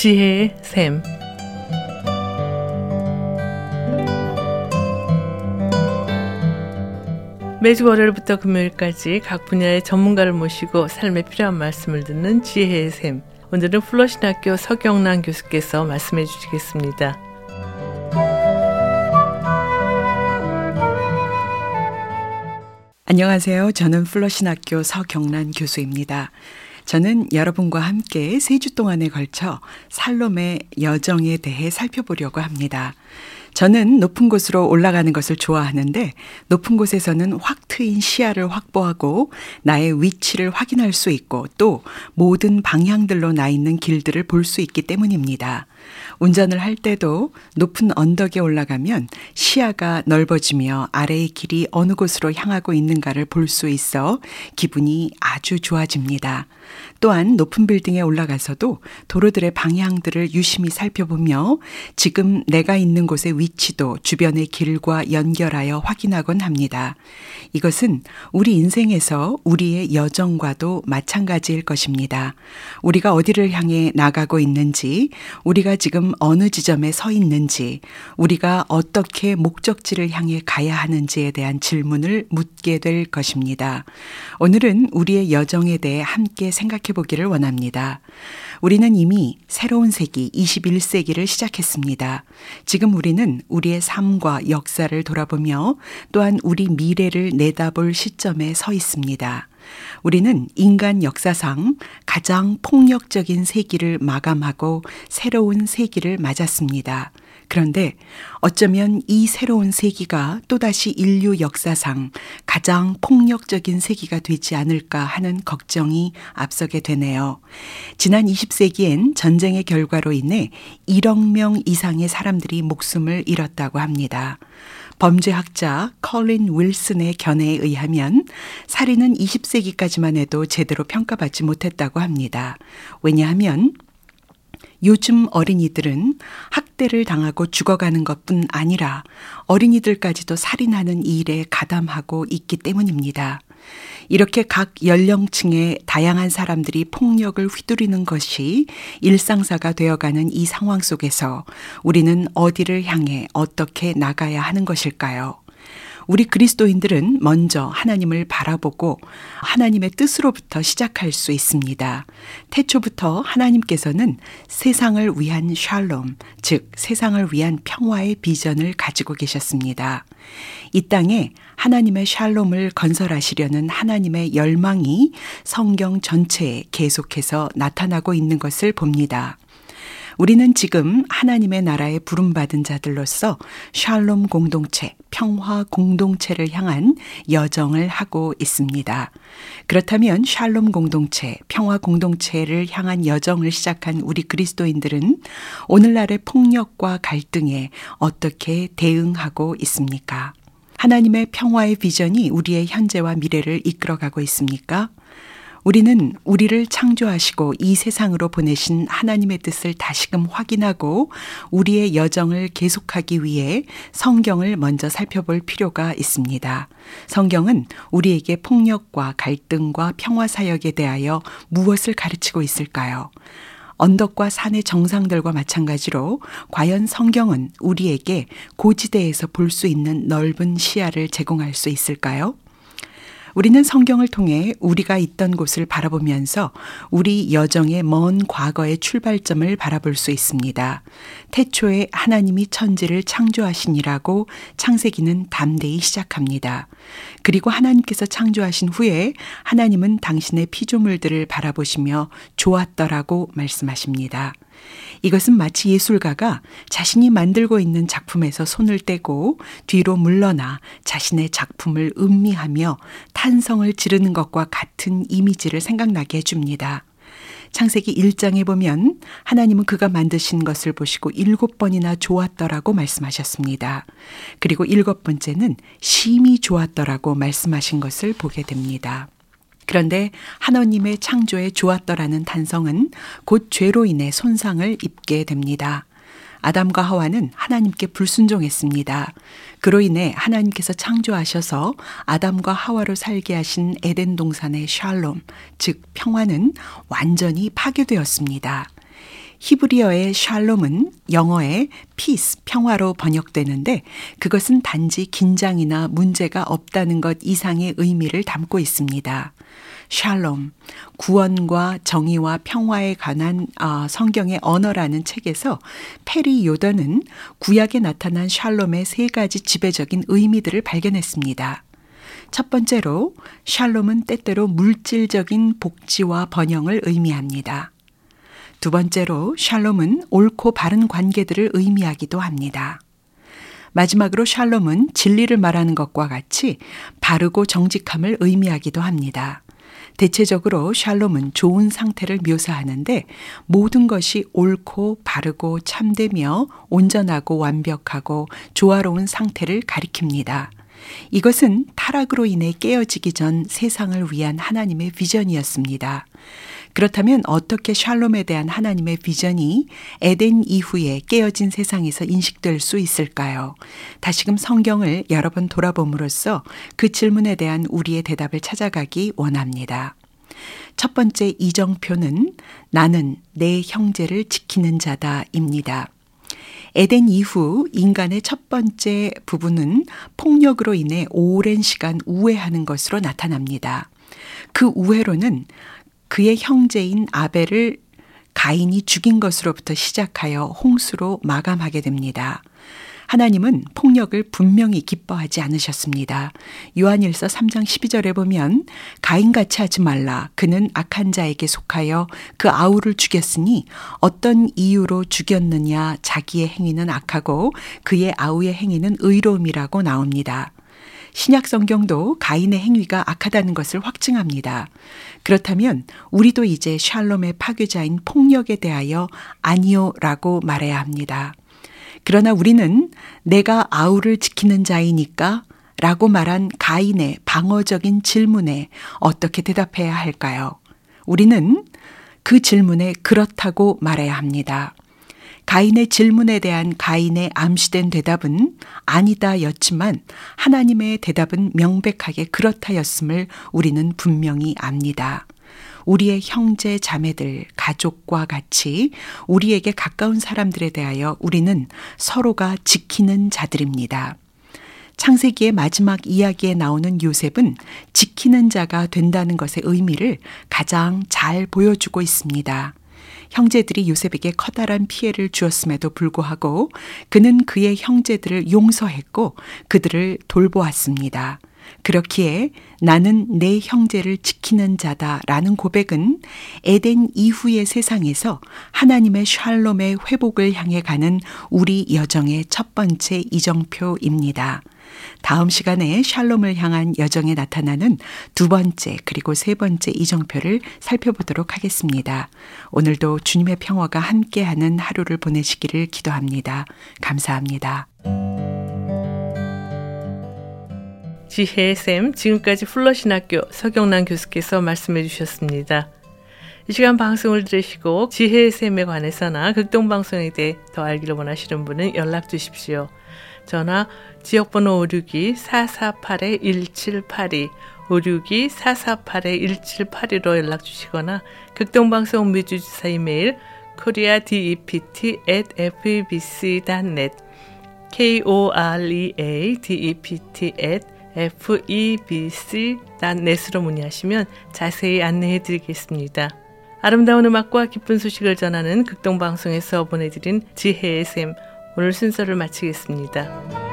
지혜의 샘. 매주 월요일부터 금요일까지 각 분야의 전문가를 모시고 삶에 필요한 말씀을 듣는 지혜의 샘. 오늘은 플러신학교 서경란 교수께서 말씀해 주시겠습니다. 안녕하세요. 저는 플러신학교 서경란 교수입니다. 저는 여러분과 함께 세주 동안에 걸쳐 살롬의 여정에 대해 살펴보려고 합니다. 저는 높은 곳으로 올라가는 것을 좋아하는데 높은 곳에서는 확 트인 시야를 확보하고 나의 위치를 확인할 수 있고 또 모든 방향들로 나 있는 길들을 볼 수 있기 때문입니다. 운전을 할 때도 높은 언덕에 올라가면 시야가 넓어지며 아래의 길이 어느 곳으로 향하고 있는가를 볼 수 있어 기분이 아주 좋아집니다. 또한 높은 빌딩에 올라가서도 도로들의 방향들을 유심히 살펴보며 지금 내가 있는 곳의 위치도 주변의 길과 연결하여 확인하곤 합니다. 이것은 우리 인생에서 우리의 여정과도 마찬가지일 것입니다. 우리가 어디를 향해 나가고 있는지, 우리가 지금 어느 지점에 서 있는지, 우리가 어떻게 목적지를 향해 가야 하는지에 대한 질문을 묻게 될 것입니다. 오늘은 우리의 여정에 대해 함께 생각해 보기를 원합니다. 우리는 이미 새로운 세기 21세기를 시작했습니다. 지금 우리는 우리의 삶과 역사를 돌아보며 또한 우리 미래를 내다볼 시점에 서 있습니다. 우리는 인간 역사상 가장 폭력적인 세기를 마감하고 새로운 세기를 맞았습니다. 그런데 어쩌면 이 새로운 세기가 또다시 인류 역사상 가장 폭력적인 세기가 되지 않을까 하는 걱정이 앞서게 되네요. 지난 20세기엔 전쟁의 결과로 인해 1억 명 이상의 사람들이 목숨을 잃었다고 합니다. 범죄학자 컬린 윌슨의 견해에 의하면 살인은 20세기까지만 해도 제대로 평가받지 못했다고 합니다. 왜냐하면 요즘 어린이들은 학대를 당하고 죽어가는 것뿐 아니라 어린이들까지도 살인하는 일에 가담하고 있기 때문입니다. 이렇게 각 연령층의 다양한 사람들이 폭력을 휘두르는 것이 일상사가 되어가는 이 상황 속에서 우리는 어디를 향해 어떻게 나가야 하는 것일까요? 우리 그리스도인들은 먼저 하나님을 바라보고 하나님의 뜻으로부터 시작할 수 있습니다. 태초부터 하나님께서는 세상을 위한 샬롬, 즉 세상을 위한 평화의 비전을 가지고 계셨습니다. 이 땅에 하나님의 샬롬을 건설하시려는 하나님의 열망이 성경 전체에 계속해서 나타나고 있는 것을 봅니다. 우리는 지금 하나님의 나라에 부름받은 자들로서 샬롬 공동체, 평화 공동체를 향한 여정을 하고 있습니다. 그렇다면 샬롬 공동체, 평화 공동체를 향한 여정을 시작한 우리 그리스도인들은 오늘날의 폭력과 갈등에 어떻게 대응하고 있습니까? 하나님의 평화의 비전이 우리의 현재와 미래를 이끌어가고 있습니까? 우리는 우리를 창조하시고 이 세상으로 보내신 하나님의 뜻을 다시금 확인하고 우리의 여정을 계속하기 위해 성경을 먼저 살펴볼 필요가 있습니다. 성경은 우리에게 폭력과 갈등과 평화 사역에 대하여 무엇을 가르치고 있을까요? 언덕과 산의 정상들과 마찬가지로 과연 성경은 우리에게 고지대에서 볼 수 있는 넓은 시야를 제공할 수 있을까요? 우리는 성경을 통해 우리가 있던 곳을 바라보면서 우리 여정의 먼 과거의 출발점을 바라볼 수 있습니다. 태초에 하나님이 천지를 창조하시니라고 창세기는 담대히 시작합니다. 그리고 하나님께서 창조하신 후에 하나님은 당신의 피조물들을 바라보시며 좋았더라고 말씀하십니다. 이것은 마치 예술가가 자신이 만들고 있는 작품에서 손을 떼고 뒤로 물러나 자신의 작품을 음미하며 탄성을 지르는 것과 같은 이미지를 생각나게 해줍니다. 창세기 1장에 보면 하나님은 그가 만드신 것을 보시고 일곱 번이나 좋았더라고 말씀하셨습니다. 그리고 일곱 번째는 심히 좋았더라고 말씀하신 것을 보게 됩니다. 그런데 하나님의 창조에 좋았더라는 단성은 곧 죄로 인해 손상을 입게 됩니다. 아담과 하와는 하나님께 불순종했습니다. 그로 인해 하나님께서 창조하셔서 아담과 하와로 살게 하신 에덴 동산의 샬롬, 즉 평화는 완전히 파괴되었습니다. 히브리어의 샬롬은 영어의 peace, 평화로 번역되는데 그것은 단지 긴장이나 문제가 없다는 것 이상의 의미를 담고 있습니다. 샬롬, 구원과 정의와 평화에 관한 어, 성경의 언어라는 책에서 페리 요더는 구약에 나타난 샬롬의 세 가지 지배적인 의미들을 발견했습니다. 첫 번째로 샬롬은 때때로 물질적인 복지와 번영을 의미합니다. 두 번째로 샬롬은 옳고 바른 관계들을 의미하기도 합니다. 마지막으로 샬롬은 진리를 말하는 것과 같이 바르고 정직함을 의미하기도 합니다. 대체적으로 샬롬은 좋은 상태를 묘사하는데 모든 것이 옳고 바르고 참되며 온전하고 완벽하고 조화로운 상태를 가리킵니다. 이것은 타락으로 인해 깨어지기 전 세상을 위한 하나님의 비전이었습니다. 그렇다면 어떻게 샬롬에 대한 하나님의 비전이 에덴 이후에 깨어진 세상에서 인식될 수 있을까요? 다시금 성경을 여러 번 돌아봄으로써 그 질문에 대한 우리의 대답을 찾아가기 원합니다. 첫 번째 이정표는 나는 내 형제를 지키는 자다입니다. 에덴 이후 인간의 첫 번째 부분은 폭력으로 인해 오랜 시간 우회하는 것으로 나타납니다. 그 우회로는 그의 형제인 아벨을 가인이 죽인 것으로부터 시작하여 홍수로 마감하게 됩니다. 하나님은 폭력을 분명히 기뻐하지 않으셨습니다. 요한일서 3장 12절에 보면 가인같이 하지 말라. 그는 악한 자에게 속하여 그 아우를 죽였으니 어떤 이유로 죽였느냐 자기의 행위는 악하고 그의 아우의 행위는 의로움이라고 나옵니다. 신약 성경도 가인의 행위가 악하다는 것을 확증합니다. 그렇다면 우리도 이제 샬롬의 파괴자인 폭력에 대하여 아니요라고 말해야 합니다. 그러나 우리는 내가 아우를 지키는 자이니까 라고 말한 가인의 방어적인 질문에 어떻게 대답해야 할까요? 우리는 그 질문에 그렇다고 말해야 합니다. 가인의 질문에 대한 가인의 암시된 대답은 아니다 였지만 하나님의 대답은 명백하게 그렇다였음을 우리는 분명히 압니다. 우리의 형제 자매들, 가족과 같이 우리에게 가까운 사람들에 대하여 우리는 서로가 지키는 자들입니다. 창세기의 마지막 이야기에 나오는 요셉은 지키는 자가 된다는 것의 의미를 가장 잘 보여주고 있습니다. 형제들이 요셉에게 커다란 피해를 주었음에도 불구하고 그는 그의 형제들을 용서했고 그들을 돌보았습니다. 그렇기에 나는 내 형제를 지키는 자다라는 고백은 에덴 이후의 세상에서 하나님의 샬롬의 회복을 향해 가는 우리 여정의 첫 번째 이정표입니다. 다음 시간에 샬롬을 향한 여정에 나타나는 두 번째 그리고 세 번째 이정표를 살펴보도록 하겠습니다. 오늘도 주님의 평화가 함께하는 하루를 보내시기를 기도합니다. 감사합니다. 지혜의 쌤, 지금까지 플러신학교 서경란 교수께서 말씀해 주셨습니다. 이 시간 방송을 들으시고 지혜의 쌤에 관해서나 극동방송에 대해 더 알기를 원하시는 분은 연락 주십시오. 전화 지역번호 562-448-1782 562-448-1782로 연락 주시거나 극동방송 미주지사 이메일 koreadept at febc.net k-o-r-e-a-d-e-p-t at febc.net으로 문의하시면 자세히 안내해 드리겠습니다. 아름다운 음악과 기쁜 소식을 전하는 극동방송에서 보내드린 지혜의 샘 오늘 순서를 마치겠습니다.